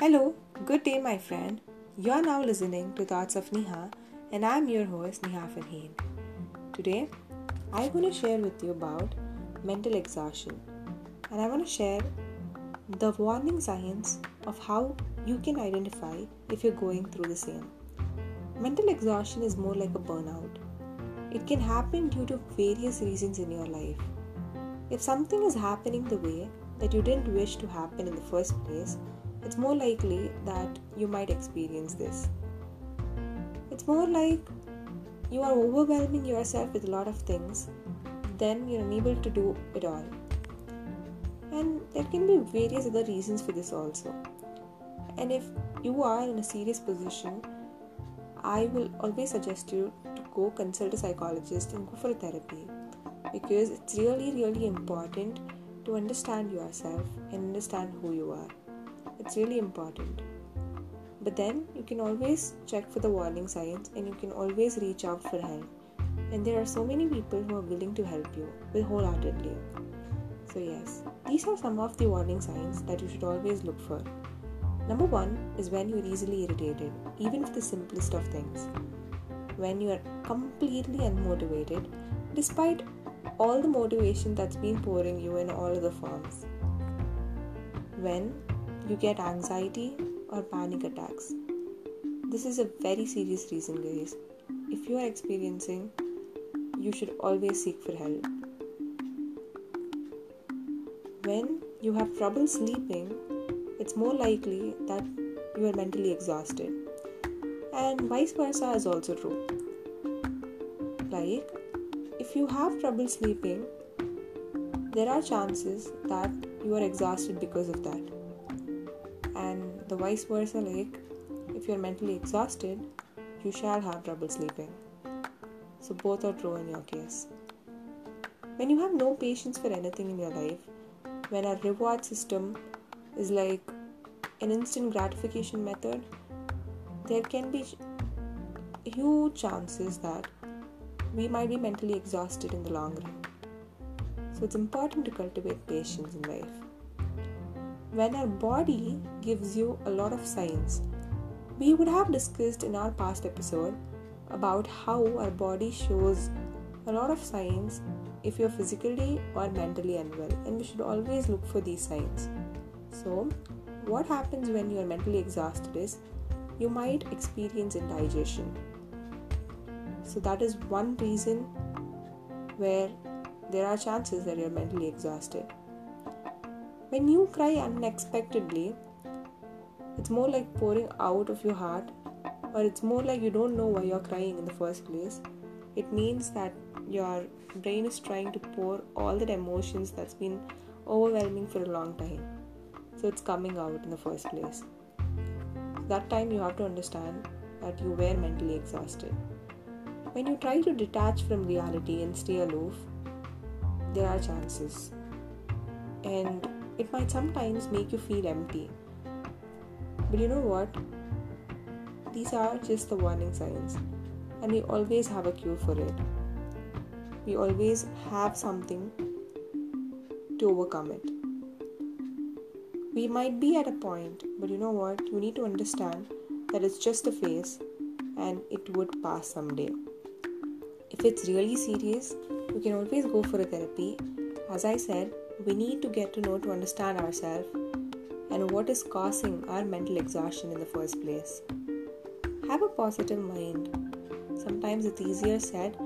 Hello, good day, my friend. You are now listening to Thoughts of Neha, and I'm your host, Neha Farheen. Today, I'm going to share with you about mental exhaustion, and I want to share the warning signs of how you can identify if you're going through the same. Mental exhaustion is more like a burnout. It can happen due to various reasons in your life. If something is happening the way that you didn't wish to happen in the first place, it's more likely that you might experience this. It's more like you are overwhelming yourself with a lot of things, then you're unable to do it all. And there can be various other reasons for this also. And if you are in a serious position, I will always suggest you to go consult a psychologist and go for therapy because it's really, really important to understand yourself and understand who you are. It's really important. But then you can always check for the warning signs and you can always reach out for help. And there are so many people who are willing to help you with wholeheartedly. So, yes, these are some of the warning signs that you should always look for. Number one is when you're easily irritated, even with the simplest of things. When you are completely unmotivated, despite all the motivation that's been pouring you in all the forms. When you get anxiety or panic attacks. This is a very serious reason, guys. If you are experiencing, you should always seek for help. When you have trouble sleeping, it's more likely that you are mentally exhausted. And vice versa is also true. Like, if you have trouble sleeping, there are chances that you are exhausted because of that the vice versa like if you're mentally exhausted you shall have trouble sleeping. So both are true in your case. When you have no patience for anything in your life when our reward system is like an instant gratification method there can be huge chances that we might be mentally exhausted in the long run. So it's important to cultivate patience in life when our body gives you a lot of signs. We would have discussed in our past episode about how our body shows a lot of signs if you're physically or mentally unwell, and we should always look for these signs. So, what happens when you are mentally exhausted is you might experience indigestion. So, that is one reason where there are chances that you're mentally exhausted. When you cry unexpectedly, it's more like pouring out of your heart, or it's more like you don't know why you're crying in the first place. It means that your brain is trying to pour all that emotions that's been overwhelming for a long time. So it's coming out in the first place. That time you have to understand that you were mentally exhausted. When you try to detach from reality and stay aloof, there are chances. And it might sometimes make you feel empty. But you know what? These are just the warning signs, and we always have a cure for it. We always have something to overcome it. We might be at a point, but you know what? You need to understand that it's just a phase and it would pass someday. If it's really serious, you can always go for a therapy. As I said, we need to get to know to understand ourselves and what is causing our mental exhaustion in the first place. Have a positive mind. Sometimes it's easier said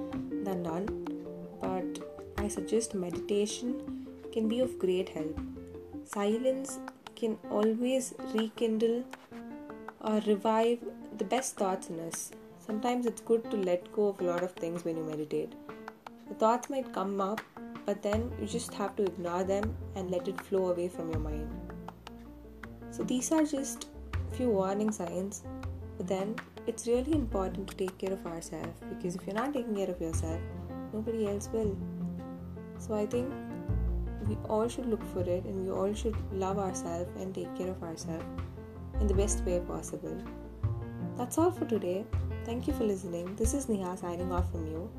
than done, but I suggest meditation can be of great help. Silence can always rekindle or revive the best thoughts in us. Sometimes it's good to let go of a lot of things when you meditate. The thoughts might come up but then you just have to ignore them and let it flow away from your mind. So these are just few warning signs, but then it's really important to take care of ourselves because if you're not taking care of yourself, nobody else will. So I think we all should look for it and we all should love ourselves and take care of ourselves in the best way possible. That's all for today. Thank you for listening. This is Neha signing off from you.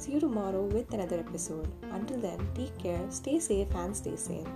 See you tomorrow with another episode. Until then, take care, stay safe, and stay sane.